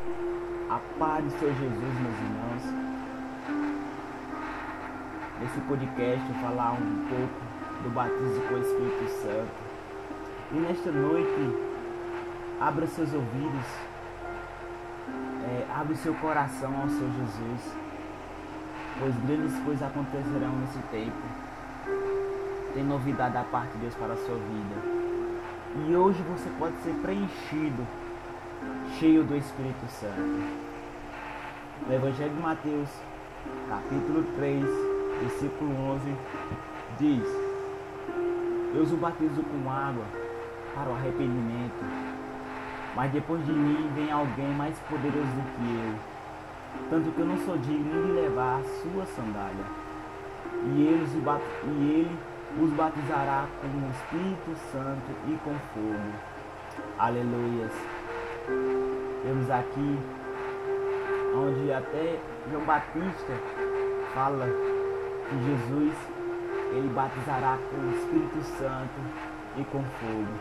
A paz do Senhor Jesus, meus irmãos. Nesse podcast eu falar um pouco do batismo com o Espírito Santo. E nesta noite, abra seus ouvidos, é, abre seu coração ao Senhor Jesus, pois grandes coisas acontecerão nesse tempo. Tem novidade da parte de Deus para a sua vida. E hoje você pode ser preenchido, cheio do Espírito Santo. No Evangelho de Mateus, capítulo 3, versículo 11, diz: Eu os batizo com água para o arrependimento, mas depois de mim vem alguém mais poderoso do que eu, tanto que eu não sou digno de levar a sua sandália. E ele os, bat... e ele os batizará com o Espírito Santo e com fogo. Aleluias. Temos aqui onde até João Batista fala que Jesus ele batizará com o Espírito Santo e com fogo.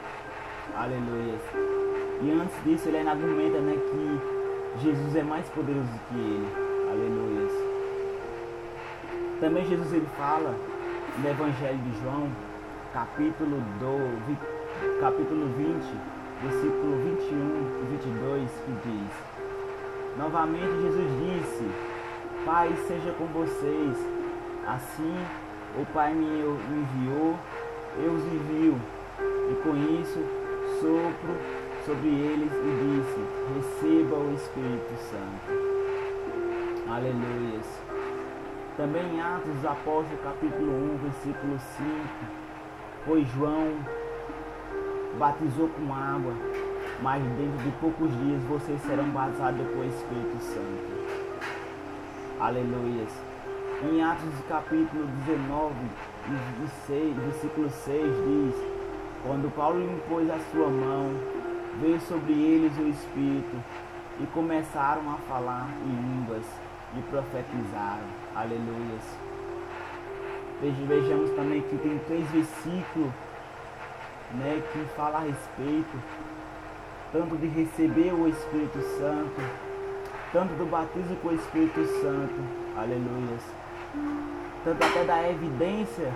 Aleluia. E antes disso ele ainda argumenta né, que Jesus é mais poderoso que ele. Aleluia. Também Jesus ele fala no Evangelho de João, capítulo, do, capítulo 20, versículo 21 e 22, que diz Novamente Jesus disse: Pai, seja com vocês. Assim o Pai me enviou, eu os envio. E com isso sopro sobre eles e disse: Receba o Espírito Santo. Aleluias. Também em Atos dos Apóstolos, capítulo 1, versículo 5, pois João batizou com água, mas dentro de poucos dias vocês serão batizados com o Espírito Santo. Aleluias. Em Atos capítulo 19, versículo 6 diz, quando Paulo impôs a sua mão, veio sobre eles o Espírito e começaram a falar em línguas e profetizaram. Aleluias. Vejamos também que tem três versículos né, que fala a respeito tanto de receber o Espírito Santo, tanto do batismo com o Espírito Santo, aleluias, tanto até da evidência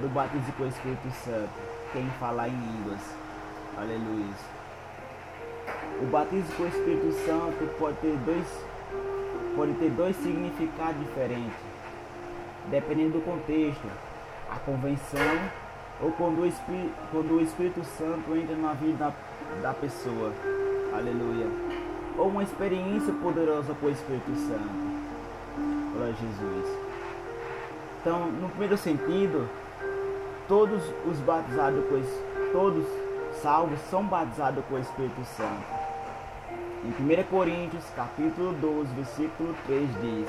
do batismo com o Espírito Santo, quem falar em línguas, aleluias. O batismo com o Espírito Santo pode ter dois, pode ter dois significados diferentes, dependendo do contexto. A convenção ou quando o Espírito, quando o Espírito Santo entra na vida da pessoa. Aleluia. Ou uma experiência poderosa com o Espírito Santo. Glória a Jesus. Então, no primeiro sentido, todos os batizados com todos salvos são batizados com o Espírito Santo. Em 1 Coríntios, capítulo 12, versículo 3 diz: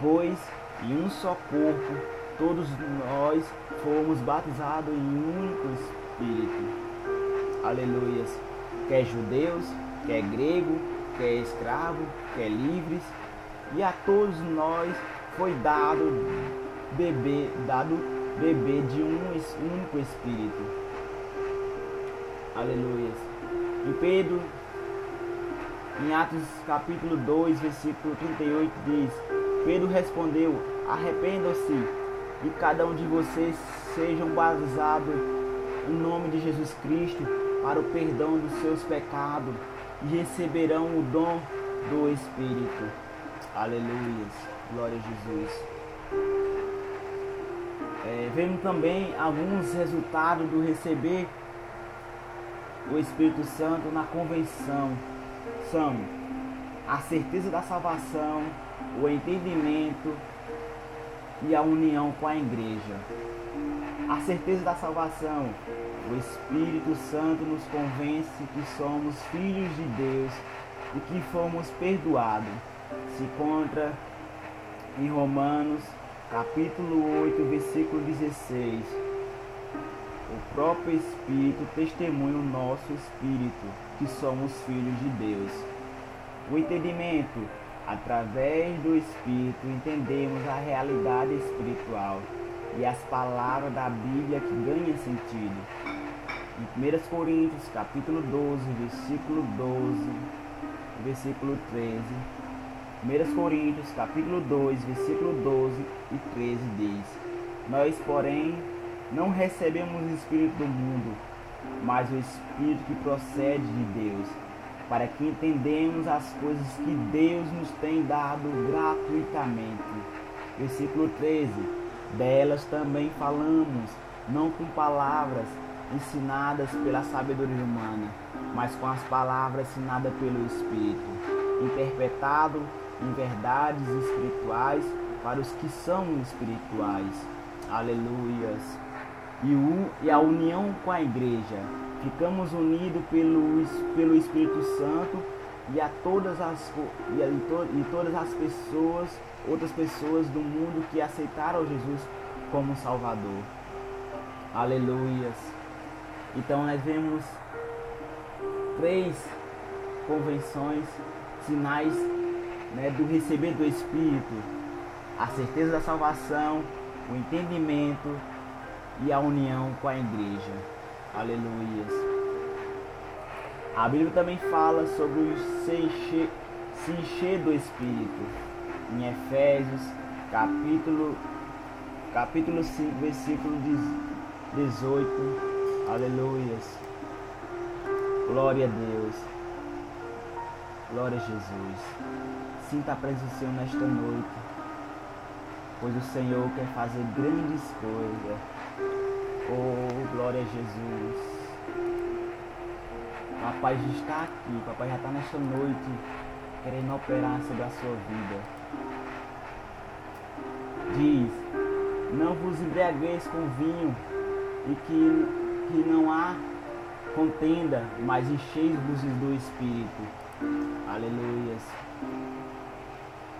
Pois em um só corpo todos nós fomos batizados em um único Espírito aleluias, quer judeus, quer grego, quer escravo, quer livres, e a todos nós foi dado beber, dado beber de um único Espírito. Aleluias. E Pedro, em Atos capítulo 2, versículo 38, diz: Pedro respondeu: Arrependam-se e cada um de vocês sejam batizados em nome de Jesus Cristo para o perdão dos seus pecados e receberão o dom do Espírito. Aleluia. Glória a Jesus. É, vemos também alguns resultados do receber o Espírito Santo na convenção. São a certeza da salvação, o entendimento e a união com a igreja. A certeza da salvação o Espírito Santo nos convence que somos filhos de Deus e que fomos perdoados. Se encontra em Romanos, capítulo 8, versículo 16. O próprio Espírito testemunha o nosso espírito que somos filhos de Deus. O entendimento, através do Espírito, entendemos a realidade espiritual e as palavras da Bíblia que ganham sentido. Em 1 Coríntios, capítulo 12, versículo 12, versículo 13. 1 Coríntios, capítulo 2, versículo 12 e 13 diz: Nós, porém, não recebemos o Espírito do mundo, mas o Espírito que procede de Deus, para que entendemos as coisas que Deus nos tem dado gratuitamente. Versículo 13: Delas também falamos, não com palavras ensinadas pela sabedoria humana, mas com as palavras ensinadas pelo Espírito, interpretado em verdades espirituais para os que são espirituais. Aleluias. E, e a união com a igreja. Ficamos unidos pelo, pelo Espírito Santo e a todas as e, a, e, to, e todas as pessoas, outras pessoas do mundo que aceitaram Jesus como Salvador. Aleluias. Então nós vemos três convenções, sinais né, do receber do Espírito, a certeza da salvação, o entendimento e a união com a igreja. Aleluias. A Bíblia também fala sobre o se encher, se encher do Espírito. Em Efésios, capítulo, capítulo 5, versículo 18. Aleluias. Glória a Deus. Glória a Jesus. Sinta a presença do Senhor nesta noite, pois o Senhor quer fazer grandes coisas. Oh, glória a Jesus. Papai já está aqui, papai já está nesta noite querendo operar sobre a sua vida. Diz: Não vos embriagueis com vinho e que, que não há contenda, mas encheis-vos do Espírito. Aleluias.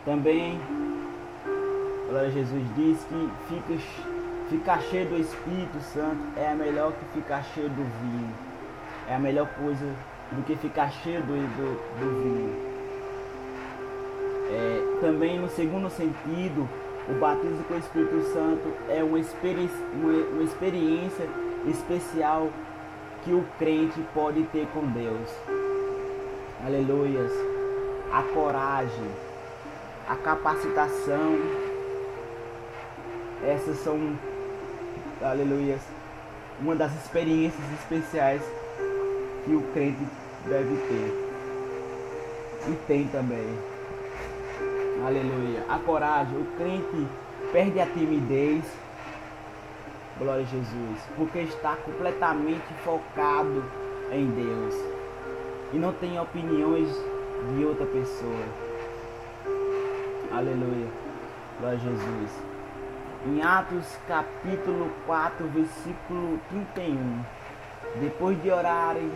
Também, glória Jesus diz que fica, ficar cheio do Espírito Santo é melhor que ficar cheio do vinho. É a melhor coisa do que ficar cheio do, do, do vinho. É, também, no segundo sentido, o batismo com o Espírito Santo é uma experiência, uma, uma experiência especial que o crente pode ter com Deus. Aleluias. A coragem a capacitação. Essas são, aleluia, uma das experiências especiais que o crente deve ter. E tem também. Aleluia. A coragem, o crente perde a timidez. Glória a Jesus. Porque está completamente focado em Deus. E não tem opiniões de outra pessoa. Aleluia. Glória a Jesus. Em Atos capítulo 4, versículo 31. Depois de orarem,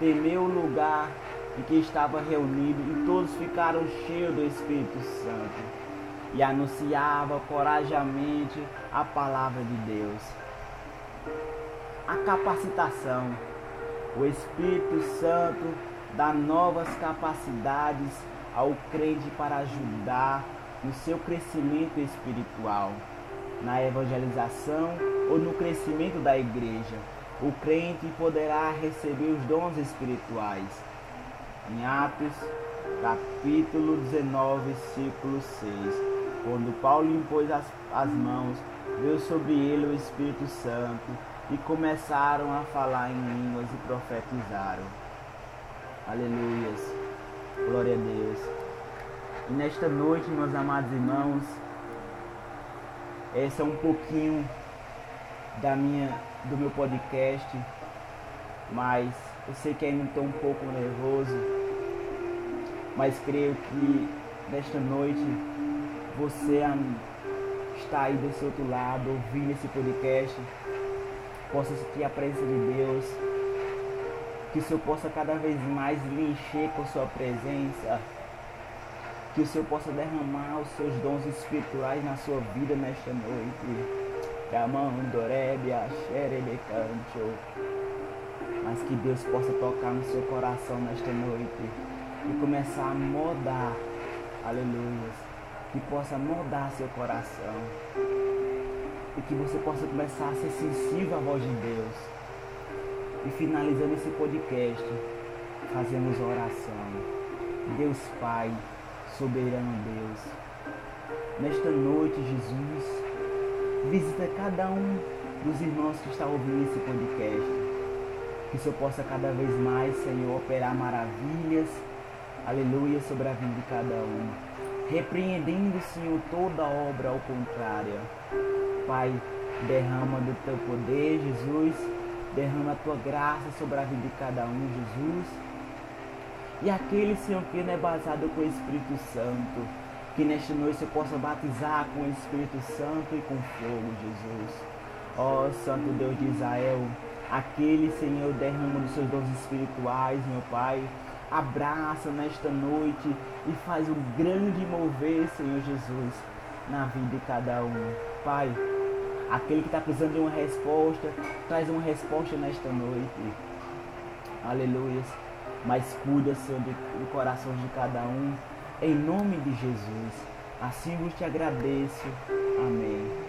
temeu o lugar em que estava reunido e todos ficaram cheios do Espírito Santo e anunciava corajamente a palavra de Deus. A capacitação. O Espírito Santo dá novas capacidades ao crente para ajudar no seu crescimento espiritual, na evangelização ou no crescimento da igreja. O crente poderá receber os dons espirituais. Em Atos, capítulo 19, versículo 6. Quando Paulo impôs as, as mãos, veio sobre ele o Espírito Santo e começaram a falar em línguas e profetizaram. Aleluias. Glória a Deus. E nesta noite, meus amados irmãos, esse é um pouquinho da minha, do meu podcast, mas eu sei que ainda estou um pouco nervoso, mas creio que nesta noite você está aí desse outro lado, ouvindo esse podcast, possa sentir a presença de Deus, que o Senhor possa cada vez mais lhe encher com sua presença. Que o Senhor possa derramar os seus dons espirituais na sua vida nesta noite. Mas que Deus possa tocar no seu coração nesta noite e começar a mudar, aleluia, que possa mudar seu coração e que você possa começar a ser sensível à voz de Deus e finalizando esse podcast, fazemos oração. Deus Pai, soberano Deus. Nesta noite, Jesus, visita cada um dos irmãos que estão ouvindo esse podcast. Que o Senhor possa cada vez mais, Senhor, operar maravilhas, aleluia, sobre a vida de cada um. Repreendendo, Senhor, toda obra ao contrário. Pai, derrama do teu poder, Jesus. Derrama a tua graça sobre a vida de cada um, Jesus. E aquele, Senhor, que não é baseado com o Espírito Santo, que nesta noite você possa batizar com o Espírito Santo e com fogo, Jesus. Ó oh, Santo Deus de Israel, aquele, Senhor, derrama dos seus dons espirituais, meu Pai. Abraça nesta noite e faz um grande mover, Senhor Jesus, na vida de cada um. Pai, aquele que está precisando de uma resposta, traz uma resposta nesta noite. Aleluia. Mas cuida, Senhor, do coração de cada um. Em nome de Jesus. Assim eu te agradeço. Amém.